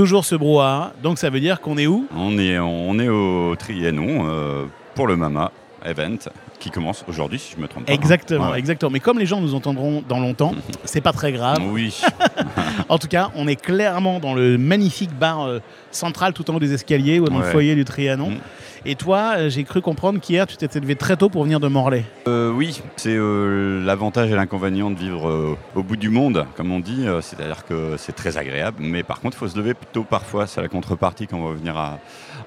Toujours ce brouhaha. Donc ça veut dire qu'on est où? On est, au Trianon euh, pour le Mama Event qui commence aujourd'hui, si je me trompe pas. hein. Exactement, Ouais. exactement. Mais comme les gens nous entendront dans longtemps, c'est pas très grave. Oui, En tout cas, on est clairement dans le magnifique bar euh, central tout en haut des escaliers ou dans le foyer du Trianon. Mm. Et toi, euh, j'ai cru comprendre qu'hier, tu t'étais levé très tôt pour venir de Morlaix. Euh, oui, c'est l'avantage et l'inconvénient de vivre au bout du monde, comme on dit. C'est-à-dire que c'est très agréable, mais par contre, il faut se lever plutôt parfois. C'est la contrepartie quand on va venir à,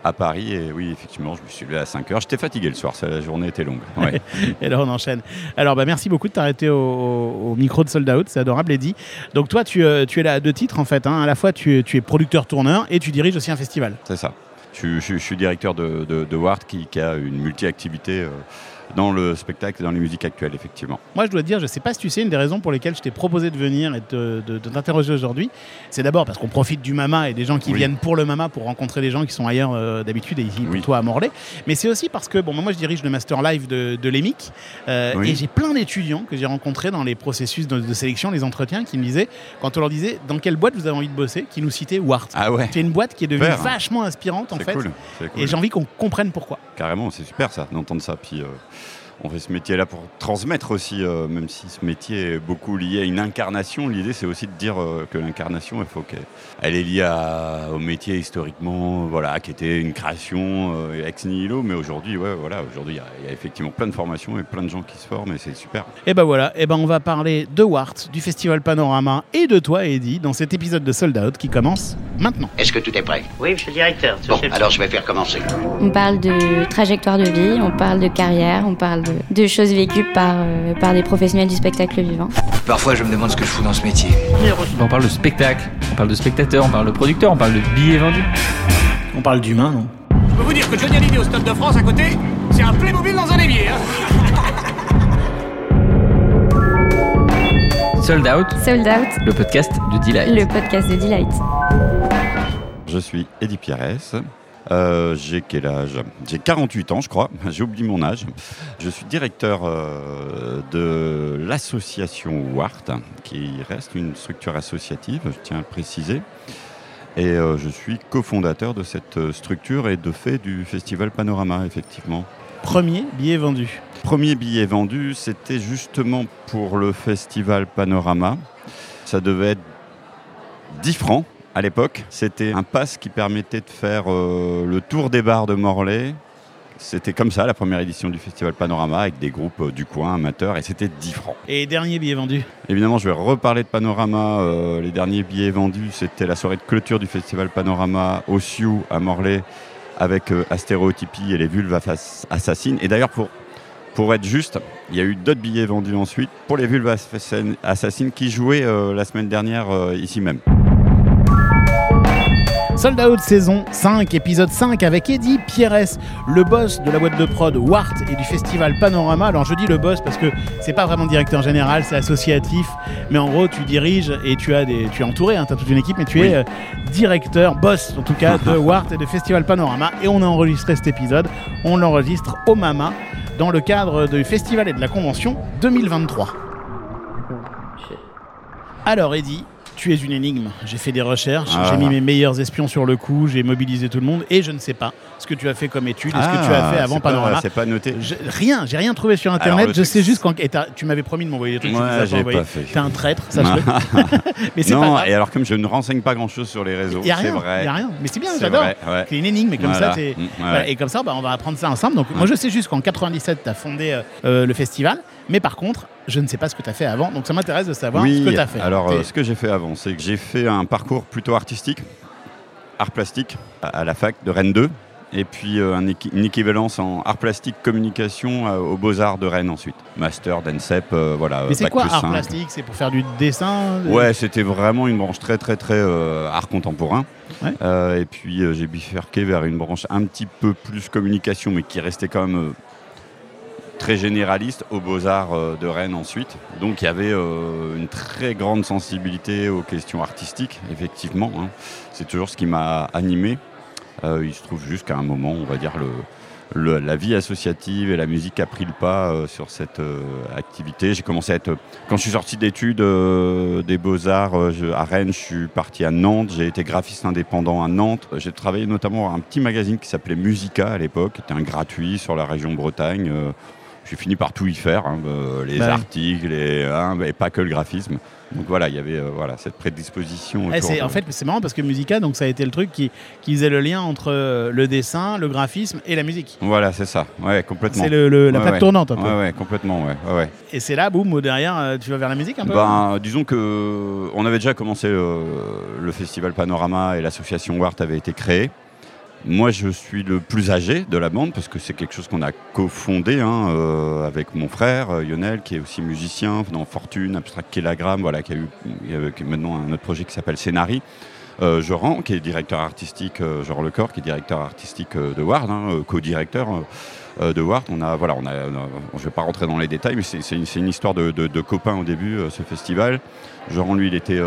à Paris. Et oui, effectivement, je me suis levé à 5 heures. J'étais fatigué le soir, ça, la journée était longue. Ouais. Et là, on enchaîne. Alors, bah, merci beaucoup de t'arrêter au, micro de Sold Out. C'est adorable, Eddie. Donc, toi, tu, euh, tu es là à deux titres, en fait. hein. À la fois, tu, es- tu es producteur-tourneur et tu diriges aussi un festival. C'est ça. Je, je- je suis directeur de, de, de Ward qui, qui a une multi-activité euh, dans le spectacle et dans les musiques actuelles, effectivement. Moi, je dois te dire, je ne sais pas si tu sais, une des raisons pour lesquelles je t'ai proposé de venir et de, de- de t'interroger aujourd'hui, c'est d'abord parce qu'on profite du Mama et des gens qui Oui. viennent pour le Mama pour rencontrer des gens qui sont ailleurs euh, d'habitude et ici pour Oui. toi à Morlaix. Mais c'est aussi parce que, bon, moi, je dirige le Master Live de, de l'EMIC euh, Oui. et j'ai plein d'étudiants que j'ai rencontrés dans les processus de, de sélection, les entretiens, qui me disaient, quand on leur disait dans quelle boîte vous avez envie de bosser, qui nous citaient Wart. Ah ouais C'est une boîte qui est devenue vachement inspirante en C'est fait. cool. c'est cool. Et j'ai envie qu'on comprenne pourquoi. Carrément, c'est super ça, d'entendre ça. Puis euh, on fait ce métier-là pour transmettre aussi, euh, même si ce métier est beaucoup lié à une incarnation. L'idée, c'est aussi de dire euh, que l'incarnation, il faut qu'elle elle est liée à- au métier historiquement, voilà, qui était une création euh, ex nihilo. Mais aujourd'hui, ouais, voilà, aujourd'hui, il y a- il y, a effectivement plein de formations et plein de gens qui se forment, et c'est super. Et ben voilà, et ben on va parler de Wart, du festival Panorama et de toi, Eddy, dans cet épisode de Sold Out qui commence maintenant. Est-ce que tout est prêt? Oui, monsieur le directeur. Bon, alors je vais faire commencer. On parle de trajectoire de vie, on parle de carrière, on parle de, de choses vécues par, euh, par des professionnels du spectacle vivant. Parfois, je me demande ce que je fous dans ce métier. On parle de spectacle, on parle de spectateur, on parle de producteur, on parle de billets vendus. On parle d'humain, non? Je peux vous dire que Johnny Hallyday au Stade de France à côté, c'est un Playmobil dans un évier. Hein. Sold Out, Sold Out, le podcast de Delight. le podcast de Delight. Je suis Eddy Pierres. Euh, j'ai quel âge? J'ai 48 ans, je crois. J'ai oublié mon âge. Je suis directeur euh, de l'association WART, qui reste une structure associative, je tiens à le préciser. Et euh, je suis cofondateur de cette structure et de fait du festival Panorama, effectivement. Premier billet vendu. Premier billet vendu, c'était justement pour le festival Panorama. Ça devait être 10 francs à l'époque. C'était un pass qui permettait de faire euh, le tour des bars de Morlaix. C'était comme ça la première édition du festival Panorama avec des groupes euh, du coin amateurs et c'était 10 francs. Et dernier billet vendu. Évidemment, je vais reparler de Panorama. euh, les derniers billets vendus, c'était la soirée de clôture du festival Panorama au Sioux à Morlaix avec Astéréotypie et les vulves assassines. Et d'ailleurs, pour, pour être juste, il y a eu d'autres billets vendus ensuite pour les vulves Assassines- assassines qui jouaient euh, la semaine dernière euh, ici même. Sold Out saison 5, épisode 5 avec Eddy Pierres, le boss de la boîte de prod Wart et du festival Panorama. Alors je dis le boss parce que c'est pas vraiment directeur général, c'est associatif, mais en gros tu diriges et tu as des, tu es entouré, hein, tu as toute une équipe, mais tu Oui. es euh, directeur, boss en tout cas de Wart et de festival Panorama. Et on a enregistré cet épisode, on l'enregistre au Mama dans le cadre du festival et de la convention 2023. Alors Eddy, tu es une énigme. J'ai fait des recherches, Ah. j'ai mis mes meilleurs espions sur le coup, j'ai mobilisé tout le monde et je ne sais pas ce que tu as fait comme étude, et ce que tu as fait avant Ah, c'est pas- Panorama. C'est pas noté. Je- rien, j'ai rien trouvé sur internet. Alors, je sais juste quand et tu m'avais promis de m'envoyer des trucs. Ouais, j'ai pas fait. T'es un traître, sache-le. mais c'est pas Non, et alors comme je ne renseigne pas grand-chose sur les réseaux, Il y a c'est rien, vrai. y a rien. Mais c'est bien, C'est j'adore. ouais. C'est une énigme, mais comme Voilà. ça, t'es- Mm, ouais. voilà. et comme ça, bah, on va apprendre ça ensemble. Donc, moi, je sais juste qu'en 97, tu as fondé euh, euh, le festival, mais par contre, je ne sais pas ce que tu as fait avant. Donc, ça m'intéresse de savoir oui, ce que tu as fait. Alors, euh, ce que j'ai fait avant, c'est que j'ai fait un parcours plutôt artistique, art plastique, à la fac de Rennes 2, et puis euh, un une équivalence en art plastique communication euh, aux Beaux-Arts de Rennes ensuite. Master, d'ENSEP, euh, voilà. mais c'est quoi art plastique? C'est pour faire du dessin de- Ouais, c'était vraiment une branche très très très art contemporain. Ouais. Et puis j'ai bifurqué vers une branche un petit peu plus communication, mais qui restait quand même très généraliste aux Beaux-Arts euh, de Rennes ensuite. Donc il y avait euh, une très grande sensibilité aux questions artistiques, effectivement. hein. C'est toujours ce qui m'a animé. Euh, il se trouve juste qu'à un moment, on va dire, le, la vie associative et la musique a pris le pas sur cette activité. J'ai commencé à être. Quand je suis sorti d'études des Beaux-Arts à Rennes, je suis parti à Nantes. J'ai été graphiste indépendant à Nantes. J'ai travaillé notamment à un petit magazine qui s'appelait Musica à l'époque, qui était un gratuit sur la région Bretagne. Euh, j'ai fini par tout y faire, hein, euh, les Bah articles, et, hein, et pas que le graphisme. Donc voilà, il y avait euh, voilà, cette prédisposition. Eh, de- en fait, c'est marrant parce que Musica, donc ça a été le truc qui, qui faisait le lien entre euh, le dessin, le graphisme et la musique. Voilà, c'est ça. Ouais, complètement. C'est le, le- la Ouais, plaque ouais. tournante un peu. Ouais, ouais, complètement, ouais. Et c'est là, boum, derrière, tu vas vers la musique un peu Ben, disons que on avait déjà commencé euh, le festival Panorama et l'association Wart avait été créée. Moi, je suis le plus âgé de la bande parce que c'est quelque chose qu'on a cofondé hein, euh, avec mon frère euh, Lionel, qui est aussi musicien dans Fortune, Abstract Kilogramme, voilà, qui a eu qui a maintenant un autre projet qui s'appelle Scénari. Euh, Joran, qui est directeur artistique, euh, Jean Lecor, qui est directeur artistique euh, de Ward, hein, co-directeur de Ward. On a, voilà, on a, je vais pas rentrer dans les détails, mais c'est une, histoire de, de- copains au début, ce festival. Joran, lui, il était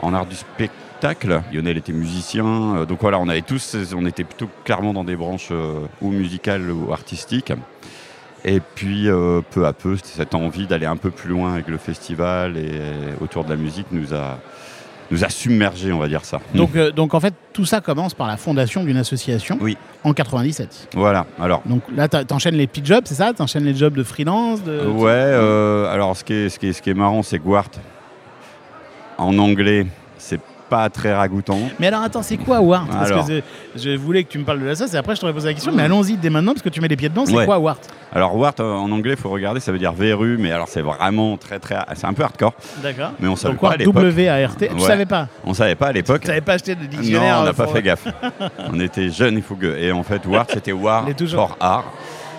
en art du spectacle. Lionel était musicien. Euh, donc voilà, on avait tous, on était plutôt clairement dans des branches euh, ou musicales ou artistiques. Et puis, euh, peu à peu, cette envie d'aller un peu plus loin avec le festival et autour de la musique nous a, nous a submergés, on va dire ça. donc, euh, donc en fait, tout ça commence par la fondation d'une association Oui. en 97. Voilà, alors. Donc là, t'enchaînes les petits jobs, c'est ça? T'enchaînes les jobs de freelance de... Ouais, euh, alors ce qui est, ce qui est, ce qui est marrant, c'est que Wart, en anglais, c'est pas très ragoûtant. Mais alors attends, c'est quoi Wart Parce Alors. que je voulais que tu me parles de la sauce et après je t'aurais posé la question. Mais allons-y dès maintenant parce que tu mets les pieds dedans. C'est Ouais. quoi Wart Alors Wart, euh, en anglais, il faut regarder, ça veut dire verru, mais alors c'est vraiment très très, c'est un peu hardcore. D'accord. Mais on savait Donc pas à Wart, l'époque. W-A-R-T. Tu Ouais. savais pas On savait pas à l'époque. Tu n'avais pas acheté de dictionnaire Non, on n'a euh, pas pour- fait gaffe. on était jeunes et fougueux. Et en fait, Wart, c'était War Il est toujours- for Art.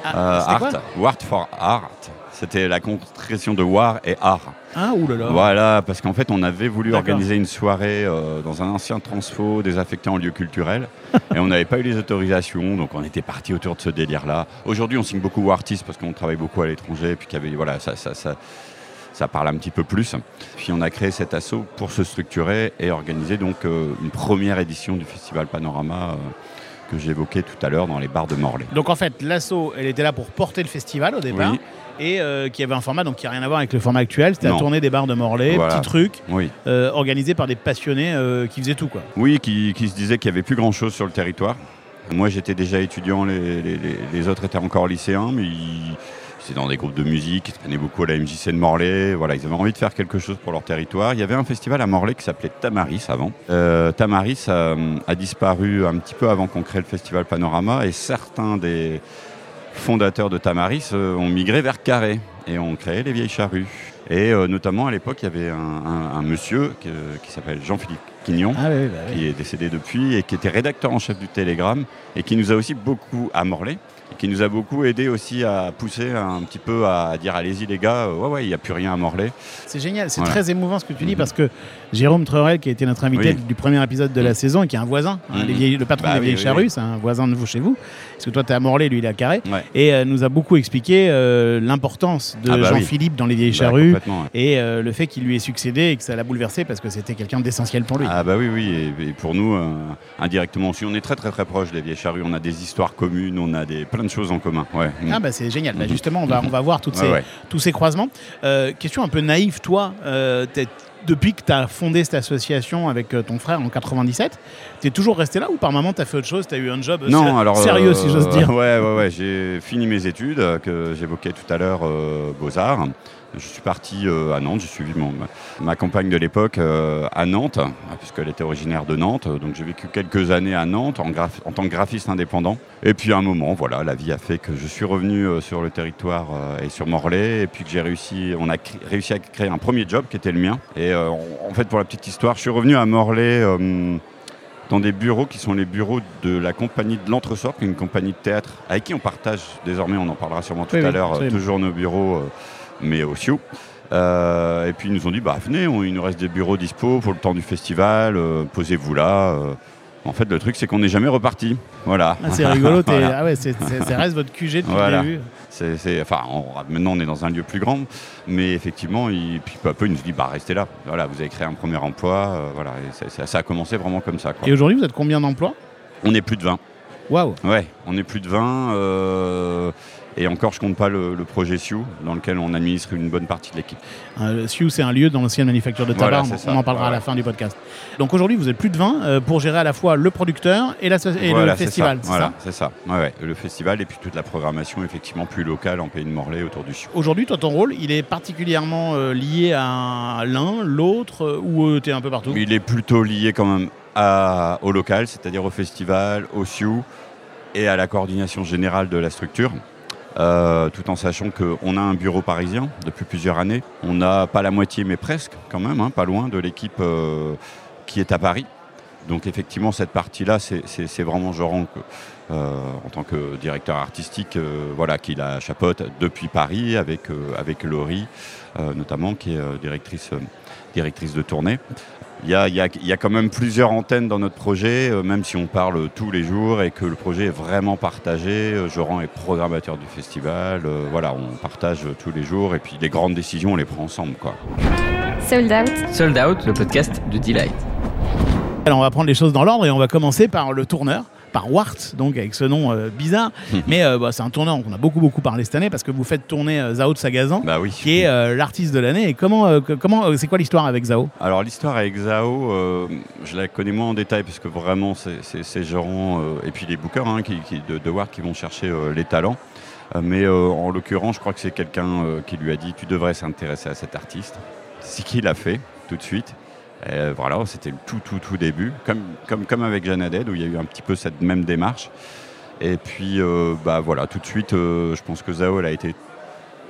Ah, Euh, art. Wart for Art. C'était la contraction de War et Art. Ah, oulala. Voilà, parce qu'en fait, on avait voulu organiser une soirée euh, dans un ancien transfo désaffecté en lieu culturel. et on n'avait pas eu les autorisations, donc on était parti autour de ce délire-là. Aujourd'hui, on signe beaucoup artistes parce qu'on travaille beaucoup à l'étranger, puis qu'il y avait, voilà, ça, ça, ça, ça parle un petit peu plus. Puis on a créé cet assaut pour se structurer et organiser donc euh, une première édition du festival Panorama euh, que j'évoquais tout à l'heure dans les bars de Morlaix. Donc en fait, l'asso, elle était là pour porter le festival au départ. Oui. Et euh, qui avait un format donc qui n'a rien à voir avec le format actuel. C'était la tournée des bars de Morlaix, Voilà. petit truc, Oui. euh, organisé par des passionnés euh, qui faisaient tout. quoi. Oui, qui, qui se disait qu'il n'y avait plus grand-chose sur le territoire. Moi, j'étais déjà étudiant, les, les- les- les autres étaient encore lycéens, mais ils c'est dans des groupes de musique, ils traînaient beaucoup à la MJC de Morlaix. Voilà, ils avaient envie de faire quelque chose pour leur territoire. Il y avait un festival à Morlaix qui s'appelait Tamaris avant. Euh, Tamaris a, a disparu un petit peu avant qu'on crée le festival Panorama, et certains des fondateurs de Tamaris euh, ont migré vers Carré et ont créé les Vieilles Charrues. Et euh, notamment à l'époque, il y avait un, un- un monsieur qui, qui s'appelle Jean-Philippe Quignon Ah oui, bah oui. qui est décédé depuis et qui était rédacteur en chef du Télégramme et qui nous a aussi beaucoup à Morlaix et qui nous a beaucoup aidé aussi à pousser un petit peu à dire allez-y les gars, euh, ouais ouais, il n'y a plus rien à Morlaix. C'est génial, c'est Voilà. très émouvant ce que tu dis Mhm. parce que Jérôme Treurel, qui a été notre invité Oui. du premier épisode de la saison et qui est un voisin, hein, vieilles- le patron Bah des oui, vieilles oui, charrues, c'est un voisin de vous chez vous, parce que toi tu es à Morlaix, lui il est à Carré, Ouais. et euh, nous a beaucoup expliqué euh, les de Ah bah. Jean-Philippe dans les vieilles Bah, charrues ouais. et euh, le fait qu'il lui ait succédé et que ça l'a bouleversé parce que c'était quelqu'un d'essentiel pour lui. Ah bah oui oui et, et pour nous indirectement aussi on est très très très proches des vieilles charrues, on a des histoires communes, on a des plein de choses en commun. Ouais. Ah bah c'est génial. Bah, Mhm. justement, on va, on va voir toutes Ouais, ces, tous ces croisements. Question un peu naïve, toi, depuis que tu as fondé cette association avec euh, ton frère en 97, tu es toujours resté là ou par moment tu as fait autre chose Tu as eu un job euh, Non, alors sérieux, euh, si j'ose dire Ouais, ouais, ouais. J'ai fini mes études que j'évoquais tout à l'heure, euh, Beaux Arts. Je suis parti euh, à Nantes. J'ai suivi mon, ma, compagne de l'époque euh, à Nantes, puisqu'elle était originaire de Nantes. Donc j'ai vécu quelques années à Nantes en, tant que graphiste indépendant. Et puis à un moment, voilà, la vie a fait que je suis revenu euh, sur le territoire et sur Morlaix, et puis que j'ai réussi, on a réussi à créer un premier job qui était le mien. Et euh, en fait, pour la petite histoire, je suis revenu à Morlaix. euh, dans des bureaux qui sont les bureaux de la compagnie de l'Entresort, qui est une compagnie de théâtre avec qui on partage désormais, on en parlera sûrement tout Oui, à oui, l'heure, toujours nos bureaux, mais au CIO. Euh, et puis ils nous ont dit, bah venez, on- il nous reste des bureaux dispo pour le temps du festival, euh, posez-vous là. euh. En fait, le truc, c'est qu'on n'est jamais reparti. Voilà. Ah, c'est rigolo, Voilà. ah ouais, ça reste votre QG depuis Voilà. le début. Enfin, on- maintenant, on est dans un lieu plus grand, mais effectivement, il, puis peu à peu, il nous dit, bah restez là. Voilà, vous avez créé un premier emploi. euh, voilà, et ça, ça- ça a commencé vraiment comme ça. quoi. Et aujourd'hui, vous êtes combien d'emplois? On est plus de 20. Waouh Ouais, on est plus de 20. euh, et encore, je compte pas le, le projet Sioux, dans lequel on administre une bonne partie de l'équipe. Euh, Sioux, c'est un lieu dans l'ancienne manufacture de tabac. Voilà, on- en parlera à la fin du podcast. Donc aujourd'hui, vous êtes plus de 20 euh, pour gérer à la fois le producteur et, la et Voilà, le festival. ça. Voilà, c'est ça. Ouais, ouais. Le festival et puis toute la programmation effectivement plus locale en Pays de Morlaix autour du Sioux. Aujourd'hui, toi, ton rôle, il est particulièrement euh, lié à l'un, l'autre, ou tu es un peu partout? Il est plutôt lié quand même au local, c'est-à-dire au festival, au Sioux et à la coordination générale de la structure. Euh, tout en sachant qu'on a un bureau parisien depuis plusieurs années. On n'a pas la moitié, mais presque quand même, hein, pas loin de l'équipe euh, qui est à Paris. Donc effectivement, cette partie-là, c'est- vraiment Joran, euh, en tant que directeur artistique, voilà, qui la chapeaute depuis Paris avec, avec Laurie, notamment, qui est directrice, directrice de tournée. Il y, a, il y a- il y a quand même plusieurs antennes dans notre projet, euh, même si on parle tous les jours et que le projet est vraiment partagé. Euh, Joran est programmateur du festival, euh, voilà, on partage tous les jours et puis les grandes décisions, on les prend ensemble. Quoi. Sold Out. Sold Out, le podcast de Delight. Alors on va prendre les choses dans l'ordre et on va commencer par le tourneur, par Wart, donc avec ce nom euh, bizarre. Mais euh, bah, c'est un tourneur dont on a beaucoup beaucoup parlé cette année parce que vous faites tourner euh, Zao de Sagazan, Bah oui. qui est l'artiste de l'année. Et comment, comment, c'est quoi l'histoire avec Zao? Alors l'histoire avec Zao, je la connais moins en détail parce que vraiment c'est- euh, et puis les bookers hein, qui, qui- de, de Ward qui vont chercher les talents. Mais en l'occurrence, je crois que c'est quelqu'un qui lui a dit tu devrais s'intéresser à cet artiste. C'est ce qu'il a fait tout de suite. Et voilà, c'était le tout tout tout début, comme, comme, comme avec Jeanne Haddad où il y a eu un petit peu cette même démarche. Et puis euh, bah voilà, tout de suite, euh, je pense que Zao a été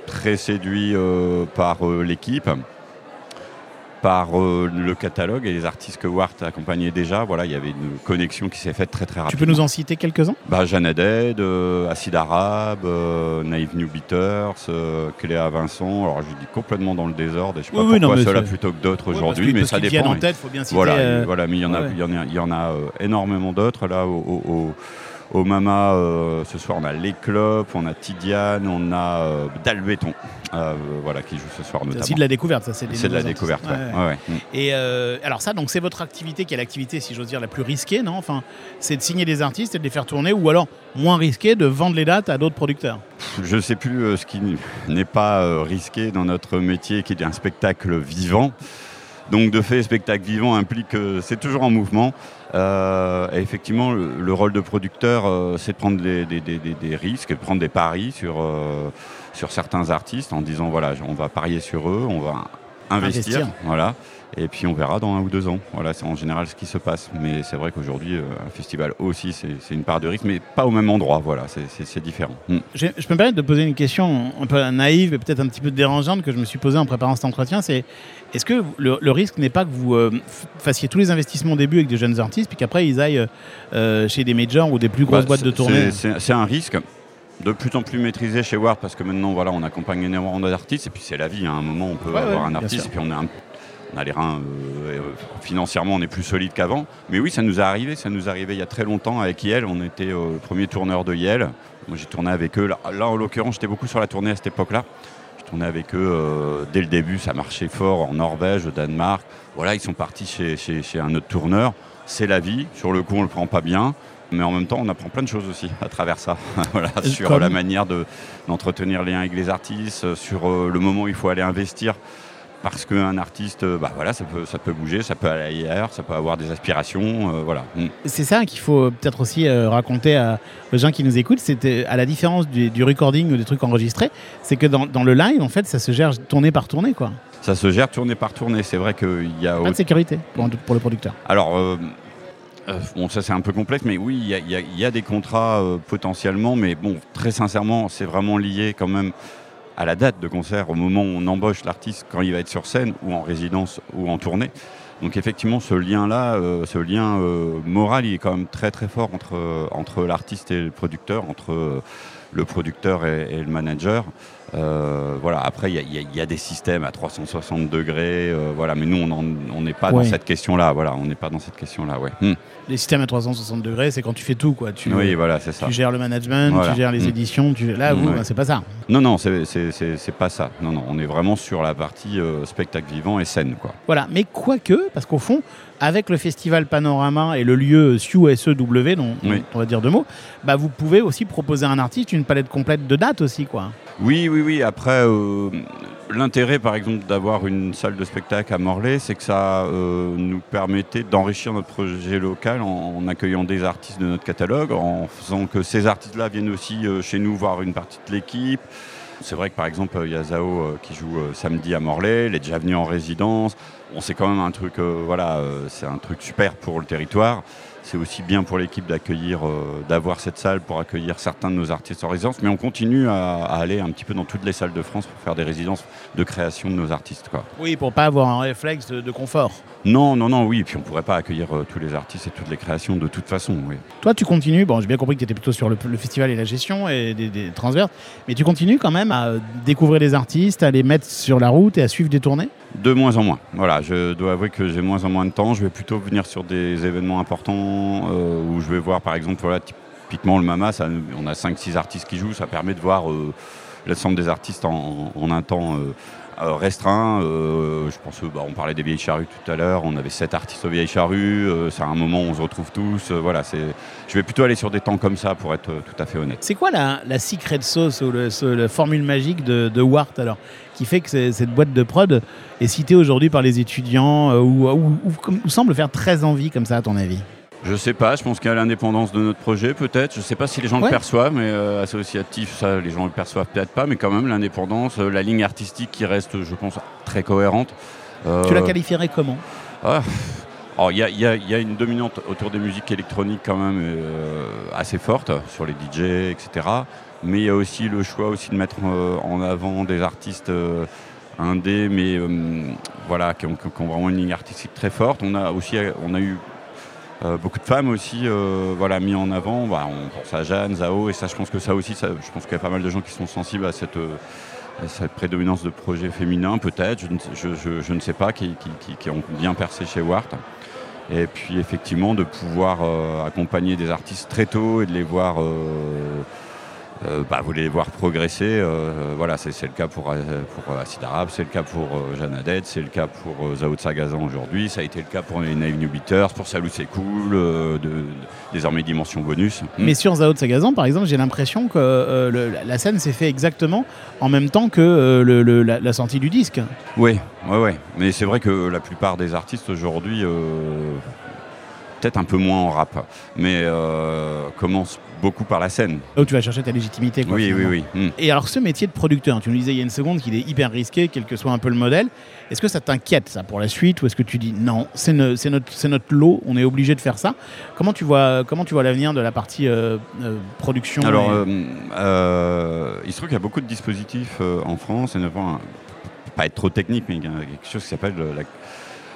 très séduit euh, par euh, l'équipe par euh, le catalogue et les artistes que Wart accompagnait déjà. Voilà, il y avait une connexion qui s'est faite très très Tu rapidement. peux nous en citer quelques-uns? Bah, Jeanne Haddad, euh, Acid Arabe, euh, Naive New Beaters, euh, Cléa Vincent. Alors je dis complètement dans le désordre et je sais pas Oui, oui, non, pourquoi c'est- plutôt que d'autres aujourd'hui, mais parce ça dépend. en tête, faut bien citer. Voilà, voilà, mais il y en a, ouais. y en a, il y en a énormément d'autres là au, au- au- au Mama. euh, ce soir, on a Les Clopes, on a Tidiane, on a euh, Dalbéton, euh, voilà, qui joue ce soir C'est notamment. aussi de la découverte, ça. C'est des C'est de la découverte, ouais. Et euh, alors ça, donc c'est votre activité qui est l'activité, si j'ose dire, la plus risquée, non? Enfin, c'est de signer des artistes et de les faire tourner, ou alors moins risqué de vendre les dates à d'autres producteurs? Je ne sais plus ce qui n'est pas risqué dans notre métier, qui est un spectacle vivant. Donc de fait, spectacle vivant implique que c'est toujours en mouvement. Euh, et effectivement, le, le rôle de producteur, euh, c'est de prendre des, des- des- des- des risques, et de prendre des paris sur, euh, sur certains artistes en disant voilà, on va parier sur eux, on va investir, Investir. voilà. Et puis on verra dans un ou deux ans. Voilà, c'est en général ce qui se passe. Mais c'est vrai qu'aujourd'hui, euh, un festival aussi, c'est une part de risque, mais pas au même endroit. Voilà, c'est- différent. Mm. Je, je peux me permettre de poser une question un peu naïve et peut-être un petit peu dérangeante que je me suis posée en préparant cet entretien. C'est est-ce que le, le risque n'est pas que vous euh, fassiez tous les investissements au début avec des jeunes artistes, puis qu'après ils aillent euh, chez des majors ou des plus grosses Bah, boîtes de tournée c'est- un risque de plus en plus maîtrisé chez Ward parce que maintenant voilà on accompagne énormément d'artistes et puis c'est la vie. À un moment on peut Ouais, avoir ouais, un artiste et puis on, est un- on a les reins euh, euh, financièrement on est plus solide qu'avant. Mais oui ça nous est arrivé, ça nous est arrivé il y a très longtemps avec Yale. On était euh, le premier tourneur de Yale. Moi j'ai tourné avec eux. Là, là, en l'occurrence j'étais beaucoup sur la tournée à cette époque-là. Je tournais avec eux euh, dès le début, ça marchait fort en Norvège, au Danemark. Voilà, ils sont partis chez, chez- chez un autre tourneur. C'est la vie. Sur le coup, on le prend pas bien. Mais en même temps, on apprend plein de choses aussi à travers ça. voilà, sur comme- la manière de- d'entretenir les liens avec les artistes, sur euh, le moment où il faut aller investir. Parce qu'un artiste, euh, bah voilà, ça peut, ça peut bouger, ça peut aller ailleurs, ça peut avoir des aspirations. euh, voilà. Mm. C'est ça qu'il faut peut-être aussi euh, raconter à- aux gens qui nous écoutent. C'était à la différence du, du recording ou des trucs enregistrés, c'est que dans, dans le live, en fait, ça se gère tournée par tournée, quoi. Ça se gère tournée par tournée. C'est vrai qu'il y a Pas de sécurité pour, pour le producteur. Alors, euh, euh, bon, ça c'est un peu complexe, mais oui, il y a- y, y des contrats euh, potentiellement, mais bon, très sincèrement, c'est vraiment lié quand même à la date de concert, au moment où on embauche l'artiste, quand il va être sur scène, ou en résidence, ou en tournée. Donc effectivement, ce lien-là, euh, ce lien euh, moral, il est quand même très très fort entre, euh, entre l'artiste et le producteur, entre le producteur et le manager. Euh, voilà. Après, il y a- y, y des systèmes à 360 degrés, euh, voilà. Mais nous, on n'est pas Ouais. dans cette question-là. Voilà, on n'est pas dans cette question-là. Ouais. Hmm. Les systèmes à 360 degrés, c'est quand tu fais tout, quoi. Tu, Oui, voilà, c'est ça. tu gères le management, Voilà. tu gères les Mm. éditions. Tu... Là, vous, Ouais. bah, c'est pas ça. Non, non, c'est pas ça. Non, non, on est vraiment sur la partie euh, spectacle vivant et scène, quoi. Voilà, mais quoique, parce qu'au fond, avec le festival Panorama et le lieu SUSEW, dont Oui. on va dire deux mots, bah vous pouvez aussi proposer à un artiste une palette complète de dates aussi, quoi. Oui, oui, oui. Après, euh, l'intérêt, par exemple, d'avoir une salle de spectacle à Morlaix, c'est que ça euh, nous permettait d'enrichir notre projet local en, en accueillant des artistes de notre catalogue, en faisant que ces artistes-là viennent aussi euh, chez nous voir une partie de l'équipe. C'est vrai que par exemple, il y a Zao qui joue euh, samedi à Morlaix, il est déjà venu en résidence. Bon, c'est quand même un truc, euh, voilà, euh, c'est un truc super pour le territoire. C'est aussi bien pour l'équipe d'accueillir, euh, d'avoir cette salle pour accueillir certains de nos artistes en résidence, mais on continue à, à aller un petit peu dans toutes les salles de France pour faire des résidences de création de nos artistes. Quoi. Oui, pour pas avoir un réflexe de, de confort. Non, non, non, oui, et puis on pourrait pas accueillir euh, tous les artistes et toutes les créations de toute façon. Oui. Toi, tu continues, bon, j'ai bien compris que tu étais plutôt sur le, le festival et la gestion et des, des transverses, mais tu continues quand même à découvrir des artistes, à les mettre sur la route et à suivre des tournées? De moins en moins. Voilà, je dois avouer que j'ai moins en moins de temps. Je vais plutôt venir sur des événements importants euh, où je vais voir, par exemple, voilà, typiquement le Mama, ça, on a 5-6 artistes qui jouent, ça permet de voir euh, l'ensemble des artistes en, un temps euh, restreint. Euh, je pense, euh, bah, parlait des vieilles charrues tout à l'heure, on avait 7 artistes aux vieilles charrues, euh, c'est un moment où on se retrouve tous. euh, voilà, c'est, je vais plutôt aller sur des temps comme ça pour être euh, tout à fait honnête. C'est quoi la, la secret sauce ou le- la formule magique de, Wart alors qui fait que cette boîte de prod est citée aujourd'hui par les étudiants euh, ou, ou- ou semble faire très envie comme ça à ton avis? Je sais pas, je pense qu'il y a l'indépendance de notre projet peut-être. Je sais pas si les gens Ouais. le perçoivent, mais euh, associatif, ça les gens le perçoivent peut-être pas, mais quand même l'indépendance, euh, la ligne artistique qui reste, je pense, très cohérente. Euh, Tu la qualifierais comment? Ah, alors, Il y, a- y y une dominante autour des musiques électroniques quand même euh, assez forte sur les DJ, etc. Mais il y a aussi le choix aussi de mettre euh, en avant des artistes euh, indés, mais euh, voilà, qui ont, qui ont vraiment une ligne artistique très forte. On a aussi on a eu euh, beaucoup de femmes aussi euh, voilà, mis en avant. Bah, on pense à Jeanne, Zao, et ça, je pense que ça aussi, ça, je pense qu'il y a pas mal de gens qui sont sensibles à cette, euh, à cette prédominance de projets féminins, peut-être, je, ne sais- pas, qui, qui- qui- qui ont bien percé chez Wart. Et puis effectivement de pouvoir euh, accompagner des artistes très tôt et de les voir, euh, euh, bah, vous les voir progresser. euh, voilà, c'est le cas pour, euh, pour euh, Acid Arabe, c'est le cas pour euh, Jeanne Haddad, c'est le cas pour euh, Zao de Sagazan aujourd'hui, ça a été le cas pour les Naive New Beaters, pour Salou c'est cool, euh, de, de- désormais Dimension Bonus. Mais sur Zao de Sagazan, par exemple, j'ai l'impression que euh, le- la- scène s'est fait exactement en même temps que euh, le- le- la, la sortie du disque. Oui, ouais, ouais. Mais c'est vrai que la plupart des artistes aujourd'hui, euh, peut-être un peu moins en rap, mais euh, commencent beaucoup par la scène. Où tu vas chercher ta légitimité. Quoi, oui, oui, finalement. oui. Hmm. Et alors ce métier de producteur, tu nous disais il y a une seconde qu'il est hyper risqué, quel que soit un peu le modèle. Est-ce que ça t'inquiète ça pour la suite ou est-ce que tu dis non, c'est ne- notre, lot, on est obligé de faire ça? Comment tu vois, comment tu vois l'avenir de la partie euh, euh, production Alors, et- il se trouve qu'il y a beaucoup de dispositifs en France, et un- pas être trop technique, mais il y a quelque chose qui s'appelle le, la-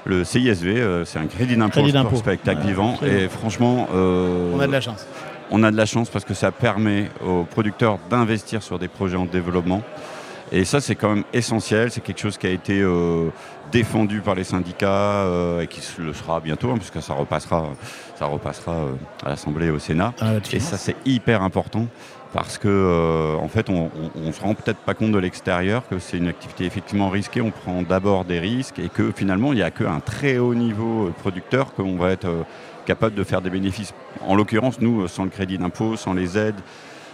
le CISV, euh, c'est un crédit d'impôt pour spectacle Ouais, vivant. absolument. Et franchement, euh, on a de la chance. on a de la chance parce que ça permet aux producteurs d'investir sur des projets en développement. Et ça, c'est quand même essentiel. C'est quelque chose qui a été euh, défendu par les syndicats euh, et qui le sera bientôt, hein, puisque ça repassera, ça repassera euh, à l'Assemblée et au Sénat. Ah, Et ça, c'est hyper important parce que, euh, en fait, on, on se rend peut-être pas compte de l'extérieur que c'est une activité effectivement risquée. On prend d'abord des risques et que finalement, il n'y a qu'un très haut niveau producteur qu'on va être euh, capable de faire des bénéfices. En l'occurrence, nous, sans le crédit d'impôt, sans les aides,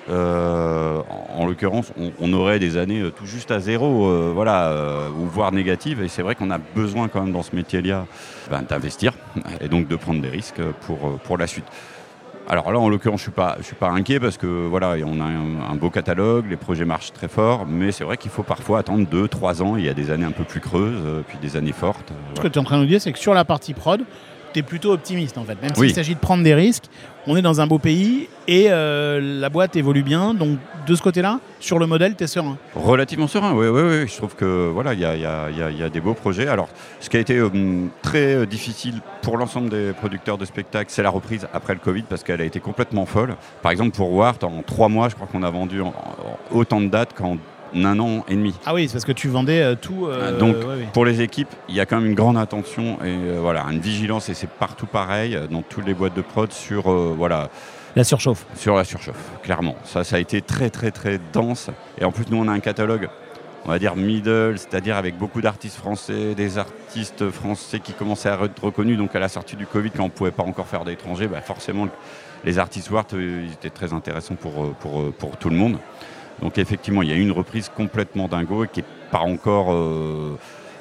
euh, en, en l'occurrence, on, aurait des années euh, tout juste à zéro, euh, voilà, ou voire négatives. Et c'est vrai qu'on a besoin quand même dans ce métier-là ben, d'investir et donc de prendre des risques pour, pour la suite. Alors là, en l'occurrence, je suis pas, suis pas inquiet parce que voilà, on a un, beau catalogue, les projets marchent très fort, mais c'est vrai qu'il faut parfois attendre 2-3 ans. Il y a des années un peu plus creuses, puis des années fortes. Ce que tu es en train de nous dire, c'est que sur la partie prod, tu es plutôt optimiste en fait. Même Oui. s'il s'agit de prendre des risques, on est dans un beau pays et euh, la boîte évolue bien. Donc de ce côté-là, sur le modèle, tu es serein. Relativement serein, oui, oui, oui. Je trouve que voilà, il y a, y a- y a- y a des beaux projets. Alors, ce qui a été euh, très euh, difficile pour l'ensemble des producteurs de spectacles, c'est la reprise après le Covid parce qu'elle a été complètement folle. Par exemple, pour Wart, en trois mois, je crois qu'on a vendu en- en autant de dates qu'en un an et demi. Ah oui, c'est parce que tu vendais euh, tout. euh, Donc, ouais, ouais. pour les équipes, il y a quand même une grande attention et euh, voilà, une vigilance et c'est partout pareil dans toutes les boîtes de prod sur euh, voilà La surchauffe. sur la surchauffe, clairement. Ça, ça a été très très très dense et en plus nous on a un catalogue on va dire middle, c'est-à-dire avec beaucoup d'artistes français, des artistes français qui commençaient à être reconnus. Donc à la sortie du Covid, quand on ne pouvait pas encore faire d'étrangers, bah, forcément les artistes Wart, ils étaient très intéressants pour, pour, pour tout le monde. Donc effectivement, il y a eu une reprise complètement dingo et qui n'est pas encore... euh,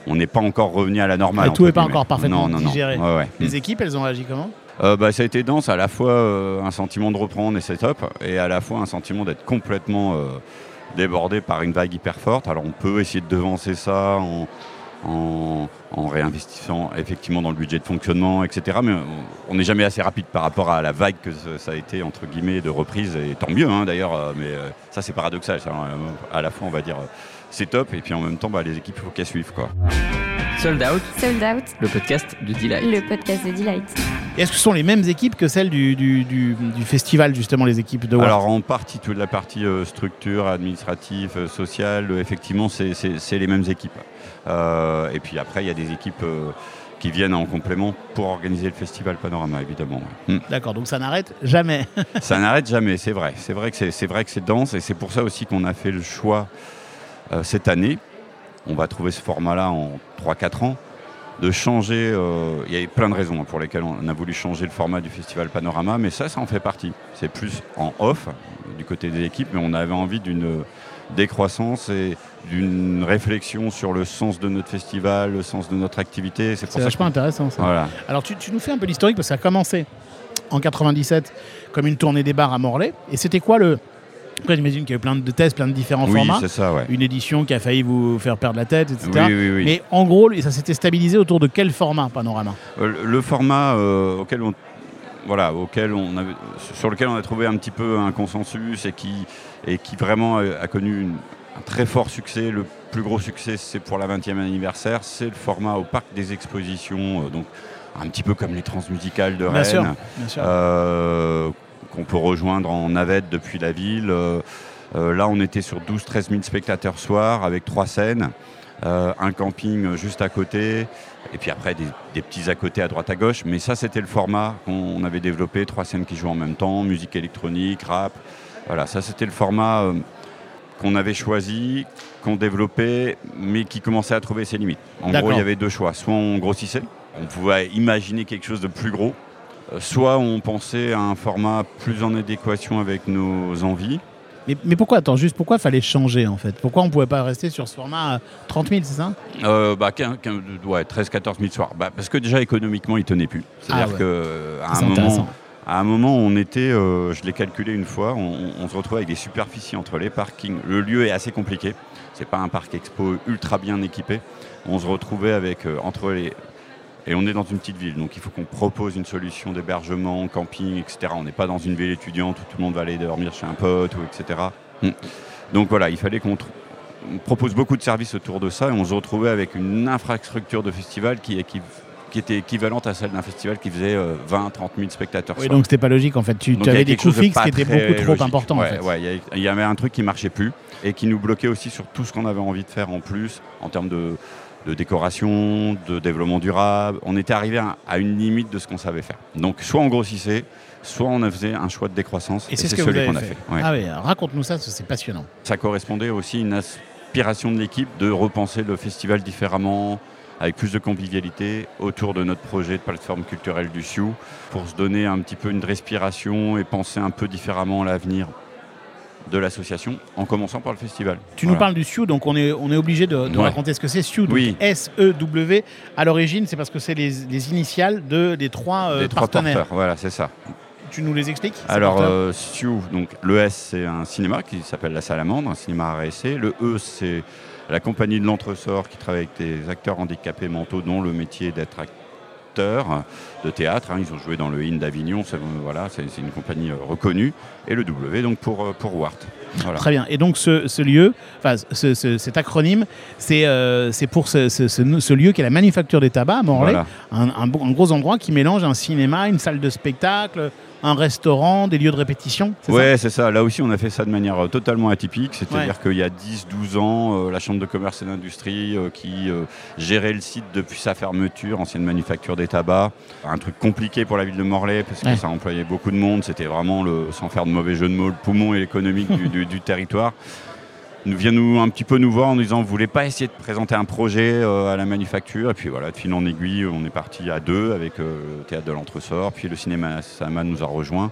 on n'est pas encore revenu à la normale. Et tout n'est pas encore parfaitement non, non, non. digéré. Ouais, ouais. Les équipes, elles ont réagi comment? Euh, bah, ça a été dense, à la fois euh, un sentiment de reprendre et c'est top, et à la fois un sentiment d'être complètement euh, débordé par une vague hyper forte. Alors on peut essayer de devancer ça en, en- réinvestissant effectivement dans le budget de fonctionnement, etc. Mais on- n'est jamais assez rapide par rapport à la vague que ça a été, entre guillemets, de reprise, et tant mieux hein, d'ailleurs, euh, mais euh, ça c'est paradoxal. euh, à la fois on va dire euh, c'est top, et puis en même temps bah, les équipes il faut qu'elles suivent. Quoi. Sold Out, Sold Out, le podcast de Delight. le podcast de Delight. Est-ce que ce sont les mêmes équipes que celles du, du, du- du festival, justement, les équipes de Wart Alors en partie, toute la partie euh, structure, administrative, euh, sociale, euh, effectivement, c'est- c'est c'est les mêmes équipes. Euh, et puis après, il y a des équipes euh, qui viennent en complément pour organiser le festival Panorama, évidemment. ouais. Mm. D'accord, donc ça n'arrête jamais. Ça n'arrête jamais, c'est vrai. C'est vrai que c'est c'est vrai que c'est dense et c'est pour ça aussi qu'on a fait le choix euh, cette année. On va trouver ce format-là en 3-4 ans de changer. euh, Il y a plein de raisons hein, pour lesquelles on a voulu changer le format du festival Panorama, mais ça, ça en fait partie. C'est plus en off du côté des équipes, mais on avait envie d'une décroissance et d'une réflexion sur le sens de notre festival, le sens de notre activité. C'est vachement intéressant, ça. voilà. Alors, tu, tu nous fais un peu l'historique, parce que ça a commencé en 97 comme une tournée des bars à Morlaix. Et c'était quoi le... Après, j'imagine qu'il y a eu plein de tests, plein de différents Oui, formats. ça, ouais. Une édition qui a failli vous faire perdre la tête, etc. Oui, oui, oui. Mais en gros, ça s'était stabilisé autour de quel format, Panorama? Euh, le- format euh, auquel on voilà auquel on avait, sur lequel on a trouvé un petit peu un consensus et qui et qui vraiment a, connu une- un très fort succès le plus gros succès c'est pour la 20e anniversaire c'est le format au parc des expositions euh, donc un petit peu comme les transmusicales de Bien sûr, Rennes bien sûr. euh, qu'on peut rejoindre en navette depuis la ville. Euh, euh, là, on était sur 12-13 000 spectateurs soir avec trois scènes, euh, un camping juste à côté, et puis après des, des petits à côté à droite à gauche. Mais ça, c'était le format qu'on avait développé, trois scènes qui jouent en même temps, musique électronique, rap. Voilà, ça c'était le format euh, qu'on avait choisi, qu'on développait, mais qui commençait à trouver ses limites. En gros, il y avait deux choix. Soit on grossissait, on pouvait imaginer quelque chose de plus gros, soit on pensait à un format plus en adéquation avec nos envies. Mais, mais pourquoi, attends, juste pourquoi fallait changer en fait? Pourquoi on pouvait pas rester sur ce format euh, 30 000, c'est ça? Euh, bah, 15, 15, ouais, 13-14 000 soirs. Bah, parce que déjà économiquement, il tenait plus. C'est-à-dire Ah ouais. que euh, à C'est un moment, à un moment, on était, euh, je l'ai calculé une fois, on, on se retrouvait avec des superficies entre les parkings. Le lieu est assez compliqué. C'est pas un parc expo ultra bien équipé. On se retrouvait avec euh, entre les et on est dans une petite ville, donc il faut qu'on propose une solution d'hébergement, camping, etc. On n'est pas dans une ville étudiante où tout le monde va aller dormir chez un pote, ou etc. Mm. Donc voilà, il fallait qu'on propose beaucoup de services autour de ça et on se retrouvait avec une infrastructure de festival qui, est- qui, qui était équivalente à celle d'un festival qui faisait 20-30 000 spectateurs. Oui, donc c'était pas logique en fait. Tu Donc, il y avais avait des coûts fixes qui étaient beaucoup trop logique. importants Ouais, en fait. ouais, il y y avait un truc qui marchait plus et qui nous bloquait aussi sur tout ce qu'on avait envie de faire en plus en termes de, de décoration, de développement durable. On était arrivé à, à une limite de ce qu'on savait faire. Donc soit on grossissait, soit on faisait un choix de décroissance. Et c'est ce celui qu'on a fait. fait. ouais. Ah oui, raconte-nous ça, c'est passionnant. Ça correspondait aussi à une aspiration de l'équipe de repenser le festival différemment, avec plus de convivialité autour de notre projet de plateforme culturelle du Sioux, pour se donner un petit peu une respiration et penser un peu différemment à l'avenir de l'association, en commençant par le festival. Tu Voilà. nous parles du Sioux, donc on est, on est obligé de, de Ouais. raconter ce que c'est Sioux. Oui. S-E-W. À l'origine, c'est parce que c'est les, les initiales de, des trois, euh, Des trois partenaires. porteurs, voilà, c'est ça. Tu nous les expliques Alors, euh, Sioux, donc le S, c'est un cinéma qui s'appelle La Salamandre, un cinéma essai. Le E, c'est la compagnie de l'entresort qui travaille avec des acteurs handicapés mentaux dont le métier d'être acteur de théâtre. hein. Ils ont joué dans le IN d'Avignon, c'est voilà, c'est c'est une compagnie euh, reconnue. Et le W, donc pour, euh, pour Wart. Voilà. Très bien. Et donc ce, ce lieu, enfin ce- ce- cet acronyme, c'est euh, pour ce, lieu qui est la manufacture des tabacs à Morlaix, Voilà. un, un gros endroit qui mélange un cinéma, une salle de spectacle, un restaurant, des lieux de répétition. Ouais, c'est ça. Là aussi, on a fait ça de manière euh, totalement atypique. C'est-à-dire Ouais. qu'il y a 10-12 ans, euh, la Chambre de commerce et d'industrie qui gérait le site depuis sa fermeture, ancienne manufacture des tabacs. Un truc compliqué pour la ville de Morlaix parce que Ouais. ça employait beaucoup de monde. C'était vraiment, le, sans faire de mauvais jeu de mots, le poumon économique du, du- du territoire. nous vient nous, un petit peu nous voir en nous disant vous voulez pas essayer de présenter un projet euh, à la manufacture? Et puis voilà de fil en aiguille on est parti à deux avec euh, le théâtre de l'entresort puis le cinéma Sama nous a rejoint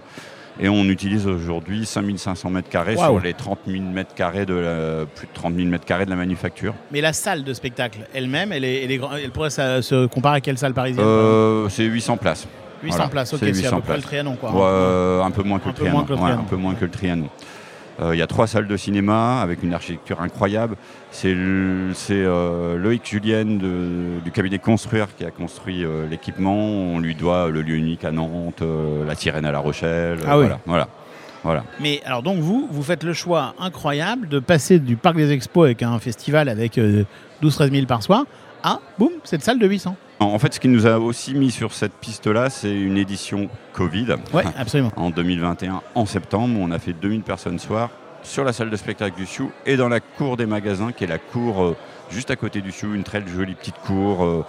et on utilise aujourd'hui 5500 mètres carrés sur les 30 000 mètres carrés de la, plus de 30 000 mètres carrés de la manufacture. Mais la salle de spectacle elle-même, elle, est, elle, est grand- elle pourrait se comparer à quelle salle parisienne Euh, c'est 800 places. 800 voilà, places, ok, c'est à 800 peu près le. Trianon quoi. Euh, un peu moins que Un le Trianon. Ouais, un peu moins que le Trianon. Euh, Il y a trois salles de cinéma avec une architecture incroyable. C'est euh, Loïc Julien de- du cabinet Construire qui a construit euh, l'équipement. On lui doit le lieu unique à Nantes, la sirène à La Rochelle. Ah oui. voilà, voilà, voilà. Mais alors donc vous, vous faites le choix incroyable de passer du parc des expos avec un festival avec 12-13 000 par soir à, boum, cette salle de 800. En fait, ce qui nous a aussi mis sur cette piste-là, c'est une édition Covid. Ouais, absolument. En 2021, en septembre, on a fait 2000 personnes soir sur la salle de spectacle du Sioux et dans la cour des magasins, qui est la cour euh, juste à côté du Sioux, une très jolie petite cour. euh,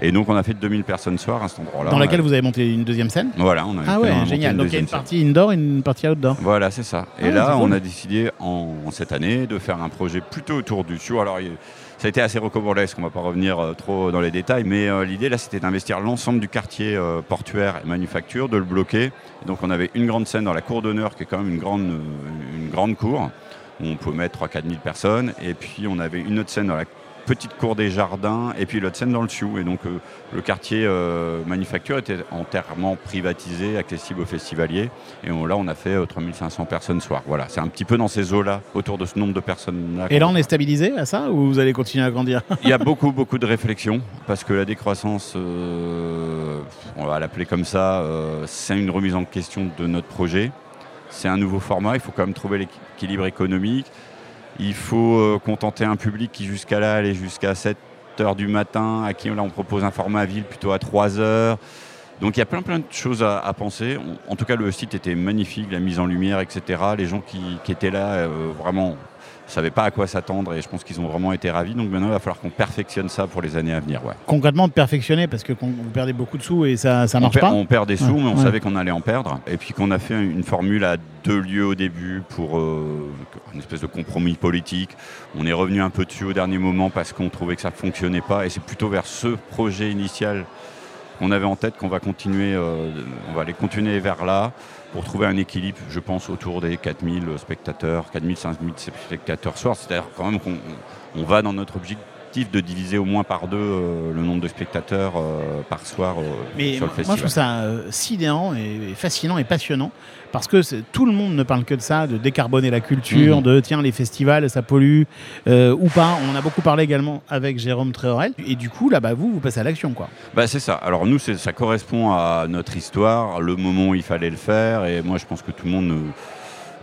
et donc, on a fait 2000 personnes soir à cet endroit-là. Dans laquelle a- vous avez monté une deuxième scène Voilà, on a Ah ouais, a génial. Donc il y a une scène. partie indoor et une partie outdoor. Voilà, c'est ça. Et Ah, là, on cool. a décidé en, cette année de faire un projet plutôt autour du Sioux. Alors, il- ça a été assez rocambolesque, on ne va pas revenir euh, trop dans les détails, mais euh, l'idée là, c'était d'investir l'ensemble du quartier euh, portuaire et manufacture, de le bloquer. Donc, on avait une grande scène dans la cour d'honneur, qui est quand même une grande, une grande cour, où on pouvait mettre 3-4 000 personnes. Et puis, on avait une autre scène dans la petite cour des jardins, et puis l'autre scène dans le Sioux. Et donc, euh, le quartier euh, manufacture était entièrement privatisé, accessible aux festivaliers. Et on- là, on a fait euh, 3500 personnes soir. Voilà, c'est un petit peu dans ces eaux-là, autour de ce nombre de personnes-là. Et là, on est stabilisé à ça ou vous allez continuer à grandir? Il y a beaucoup, beaucoup de réflexions, parce que la décroissance, euh, on va l'appeler comme ça, c'est une remise en question de notre projet. C'est un nouveau format, il faut quand même trouver l'équilibre économique. Il faut euh, contenter un public qui jusqu'à là allait jusqu'à 7 heures du matin, à qui là on propose un format ville plutôt à 3 heures. Donc il y a plein plein de choses à, penser. En tout cas, le site était magnifique, la mise en lumière, etc. Les gens qui, qui étaient là, euh, vraiment, ne savaient pas à quoi s'attendre et je pense qu'ils ont vraiment été ravis. Donc maintenant, il va falloir qu'on perfectionne ça pour les années à venir. Ouais. Concrètement, perfectionner parce que vous perdez beaucoup de sous et ça on, marche perd, pas. on perd des sous, Ouais, mais on ouais. savait qu'on allait en perdre. Et puis qu'on a fait une formule à deux lieux au début pour euh, une espèce de compromis politique. On est revenu un peu dessus au dernier moment parce qu'on trouvait que ça ne fonctionnait pas. Et c'est plutôt vers ce projet initial qu'on avait en tête qu'on va continuer, euh, on va aller continuer vers là pour trouver un équilibre, je pense, autour des 4000 spectateurs, 4000, 5000 spectateurs soir. C'est-à-dire quand même qu'on on va dans notre objectif de diviser au moins par deux euh, le nombre de spectateurs euh, par soir euh, Mais sur le moi, festival. je trouve ça sidérant et, et fascinant et passionnant parce que tout le monde ne parle que de ça, de décarboner la culture, Mhm. de tiens, les festivals, ça pollue ou pas. On en a beaucoup parlé également avec Jérôme Tréorel. Et du coup, là, bah, vous, vous passez à l'action, quoi. Bah, c'est ça. Alors nous, ça correspond à notre histoire, le moment où il fallait le faire. Et moi, je pense que tout le monde ne,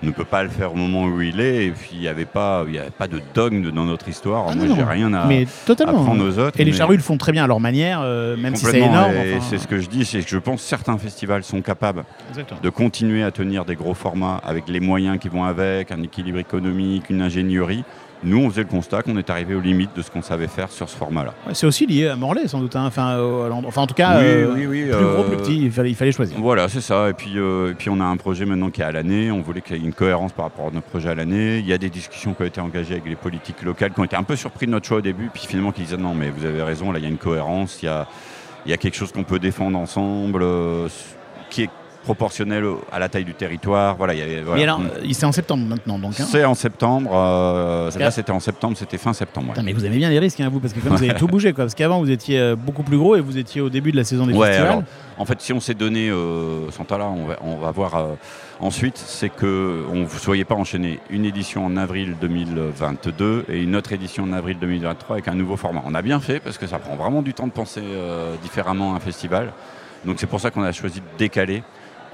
ne peut pas le faire au moment où il est. Et puis, il n'y avait, pas- il y avait pas de dogme dans notre histoire. Ah moi, j'ai rien à, Mais totalement. à prendre aux autres. Et les charrues le font très bien à leur manière, euh, même si c'est énorme. enfin, c'est ce que je dis, c'est que je pense que certains festivals sont capables Exactement. de continuer à tenir des gros formats avec les moyens qui vont avec, un équilibre économique, une ingénierie. Nous, on faisait le constat qu'on est arrivé aux limites de ce qu'on savait faire sur ce format-là. Ouais, c'est aussi lié à Morlaix, sans doute. hein. Enfin, l'endroit- enfin, en tout cas, Oui, euh, oui, oui, plus euh, gros, plus petit, il fallait, il fallait choisir. Voilà, c'est ça. Et puis, euh, et puis on a un projet maintenant qui est à l'année. On voulait qu'il y ait une cohérence par rapport à notre projet à l'année. Il y a des discussions qui ont été engagées avec les politiques locales qui ont été un peu surpris de notre choix au début, puis finalement qui disaient non, mais vous avez raison, là il y a une cohérence, il y a, il y a quelque chose qu'on peut défendre ensemble, euh, qui est proportionnel à la taille du territoire. Voilà, il y avait, voilà. Mais alors, Mm. euh, c'est en septembre maintenant, donc. hein. c'est en septembre. euh, là, c'était en septembre, c'était fin septembre. ouais. Putain, mais vous aimez bien les risques, hein, vous, parce que comme vous avez tout bougé, quoi. Parce qu'avant, vous étiez euh, beaucoup plus gros et vous étiez au début de la saison des Ouais, festivals. alors, en fait, si on s'est donné, euh, sans talent, on va, on va voir euh, ensuite, c'est que on ne soyez pas enchaîné une édition en avril 2022 et une autre édition en avril 2023 avec un nouveau format. On a bien fait parce que ça prend vraiment du temps de penser différemment un festival. Donc c'est pour ça qu'on a choisi de décaler.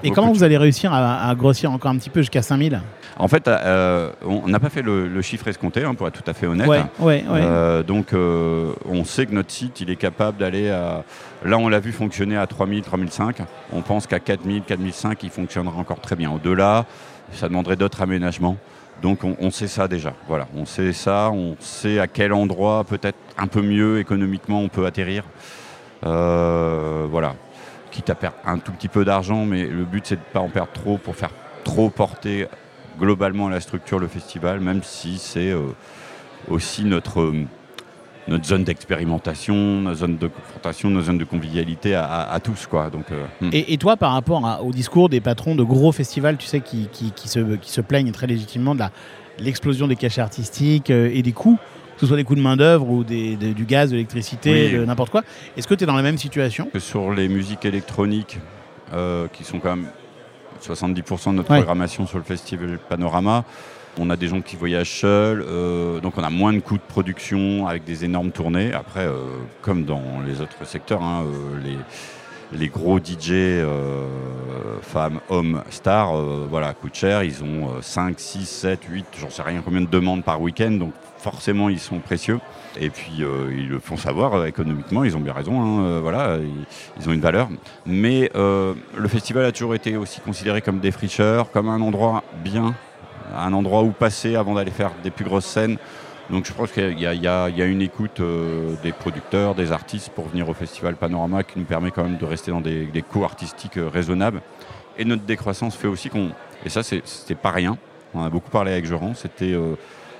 Et comment vous allez réussir à, à grossir encore un petit peu jusqu'à 5000 En fait, euh, on n'a pas fait le, le chiffre escompté, hein, pour être tout à fait honnête. Ouais, ouais, ouais. Euh, donc, euh, on sait que notre site, il est capable d'aller à. Là, on l'a vu fonctionner à 3000, 3005. On pense qu'à 4000, 4005, il fonctionnera encore très bien. Au-delà, ça demanderait d'autres aménagements. Donc, on, on sait ça déjà. Voilà, on sait ça. On sait à quel endroit, peut-être un peu mieux économiquement, on peut atterrir. Euh, voilà. Quitte à perdre un tout petit peu d'argent, mais le but, c'est de ne pas en perdre trop pour faire trop porter globalement la structure, le festival, même si c'est euh, aussi notre, euh, notre zone d'expérimentation, notre zone de confrontation, notre zone de convivialité à, à- à tous. Quoi. Donc, euh, hmm. Et, toi, par rapport à- au discours des patrons de gros festivals, tu sais, qui, qui, se, qui se plaignent très légitimement de l'explosion des cachets artistiques et des coûts, ce soit des coûts de main-d'œuvre ou des, des- du gaz, de l'électricité, Oui. n'importe quoi, est-ce que tu es dans la même situation que sur les musiques électroniques, euh, qui sont quand même 70% de notre Ouais. programmation sur le festival Panorama, on a des gens qui voyagent seuls, euh, donc on a moins de coûts de production avec des énormes tournées. Après, euh, comme dans les autres secteurs, hein, les, les gros DJ, euh, femmes, hommes, stars, euh, voilà, coûtent cher. Ils ont euh, 5, 6, 7, 8, j'en sais rien combien de demandes par week-end, donc forcément ils sont précieux. Et puis euh, ils le font savoir économiquement, ils ont bien raison, hein, voilà, ils, ils ont une valeur. Mais le festival a toujours été aussi considéré comme défricheur, comme un endroit bien, un endroit où passer avant d'aller faire des plus grosses scènes. Donc je pense qu'il y, a- y y une écoute euh, des producteurs, des artistes pour venir au festival Panorama qui nous permet quand même de rester dans des, des coûts artistiques euh, raisonnables. Et notre décroissance fait aussi qu'on, et ça c'était pas rien, on a beaucoup parlé avec Joran, c'était euh,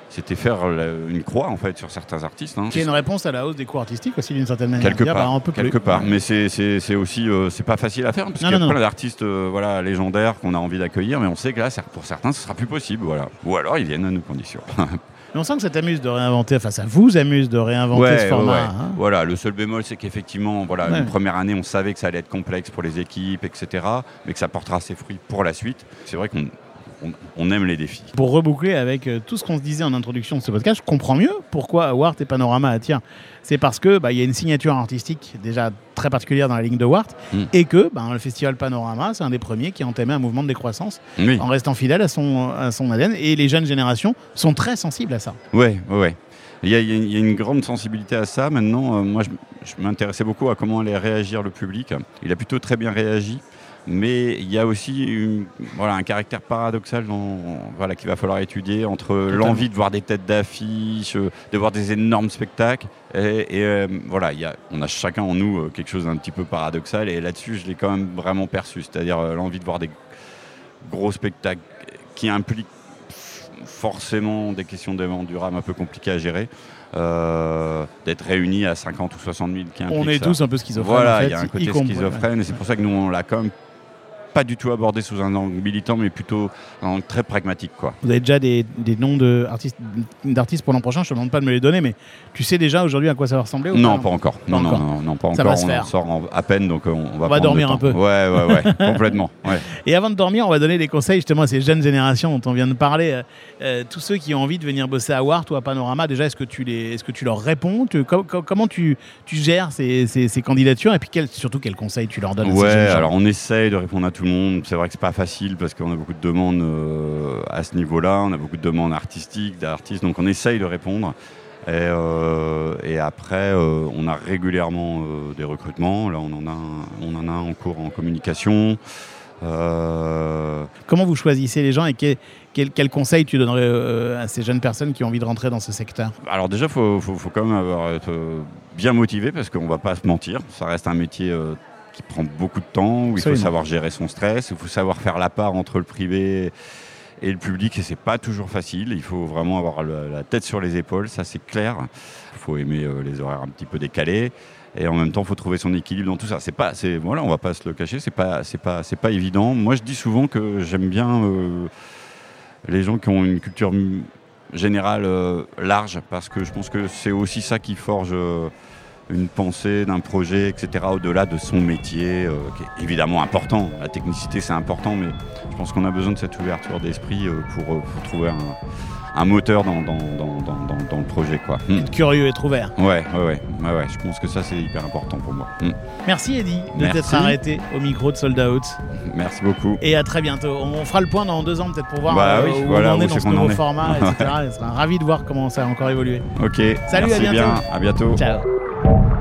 c'était faire la- une croix en fait sur certains artistes. hein. Qui est une réponse à la hausse des coûts artistiques aussi, d'une certaine manière. Quelque Dire, part, bah, on peut plus. quelque part. Mais c'est aussi c'est c'est pas facile à faire parce qu'il y a non, plein d'artistes euh, voilà légendaires qu'on a envie d'accueillir, mais on sait que là, pour certains, ce sera plus possible, voilà. Ou alors ils viennent à nos conditions. Mais on sent que ça t'amuse de réinventer, enfin ça vous amuse de réinventer Ouais, ce format. ouais. hein. Voilà, le seul bémol, c'est qu'effectivement, voilà, une première année, on savait que ça allait être complexe pour les équipes, etc., mais que ça portera ses fruits pour la suite. C'est vrai qu'on on, on aime les défis. Pour reboucler avec euh, tout ce qu'on se disait en introduction de ce podcast, je comprends mieux pourquoi Wart et Panorama attirent. C'est parce que bah, il y a une signature artistique déjà très particulière dans la ligne de Wart Mm. et que bah, le festival Panorama, c'est un des premiers qui a entamé un mouvement de décroissance Oui, en restant fidèle à son, à son ADN et les jeunes générations sont très sensibles à ça. il y a- il y a une grande sensibilité à ça. Maintenant, euh, moi, je, je m'intéressais beaucoup à comment allait réagir le public. Il a plutôt très bien réagi. Mais il y a aussi une- voilà, un caractère paradoxal dans- voilà, qu'il va falloir étudier entre l'envie de voir des têtes d'affiche, euh, de voir des énormes spectacles. Et, et, euh, voilà, il y a, on a chacun en nous euh, quelque chose d'un petit peu paradoxal. Et là-dessus, je l'ai quand même vraiment perçu. C'est-à-dire euh, l'envie de voir des gros spectacles qui impliquent forcément des questions d'événements durables un peu compliquées à gérer. euh, d'être réunis à 50 ou 60 000 qui On est ça. tous un peu schizophrènes. Voilà, en fait, il y a un côté ouais. schizophrène et c'est pour ça que nous on l'a quand même pas du tout abordé sous un angle militant mais plutôt un angle très pragmatique quoi. Vous avez déjà des, des noms de d'artistes pour l'an prochain, je te demande pas de me les donner, mais tu sais déjà aujourd'hui à quoi ça va ressembler ou Non, pas encore. Non, non, non, non, pas Ça encore. va se on faire. en sort en- à peine donc euh, on va, prendre dormir le un peu. Ouais, ouais, ouais, complètement. Ouais. Et avant de dormir, on va donner des conseils justement à ces jeunes générations dont on vient de parler. Euh, euh, tous ceux qui ont envie de venir bosser à Wart ou à Panorama, déjà, est-ce que tu, les, est-ce que tu leur réponds? Tu- com- com- Comment tu, tu gères ces, ces- ces candidatures? Et puis quel- surtout, quels conseils tu leur donnes à Ouais, alors on essaye de répondre à tout le monde. C'est vrai que c'est pas facile parce qu'on a beaucoup de demandes euh, à ce niveau-là. On a beaucoup de demandes artistiques, d'artistes, donc on essaye de répondre. Et, euh, et après, euh, on a régulièrement des recrutements. Là, on en a, un- on en a un en cours en communication. Comment vous choisissez les gens et quel, quel, quel conseil tu donnerais à ces jeunes personnes qui ont envie de rentrer dans ce secteur? Alors déjà, il faut, faut- faut quand même avoir, être bien motivé parce qu'on va pas se mentir. Ça reste un métier qui prend beaucoup de temps, où il faut savoir gérer son stress, il faut savoir faire la part entre le privé et le public et c'est pas toujours facile. Il faut vraiment avoir le- la tête sur les épaules, ça c'est clair. Il faut aimer euh, les horaires un petit peu décalés. Et en même temps, il faut trouver son équilibre dans tout ça. C'est pas, c'est voilà, on va pas se le cacher. C'est pas, c'est pas, c'est pas évident. Moi, je dis souvent que j'aime bien euh, les gens qui ont une culture générale euh, large, parce que je pense que c'est aussi ça qui forge euh, une pensée d'un projet, etc. Au-delà de son métier, euh, qui est évidemment important. La technicité, c'est important, mais je pense qu'on a besoin de cette ouverture d'esprit euh, pour, euh, pour trouver un, un moteur dans, dans, dans, dans, dans- dans le projet, quoi. Hmm. Être curieux, être ouvert. Ouais, ouais, ouais, ouais, ouais. Je pense que ça, c'est hyper important pour moi. Hmm. Merci Eddy de t'être arrêté au micro de Sold Out. Merci beaucoup. Et à très bientôt. On fera le point dans deux ans peut-être pour voir Bah oui, où voilà, on en est où dans ce nouveau format, etc. Je serai ravi de voir comment ça a encore évolué. Ok. Salut, Merci à bientôt. bien. À bientôt. Ciao. Thank you.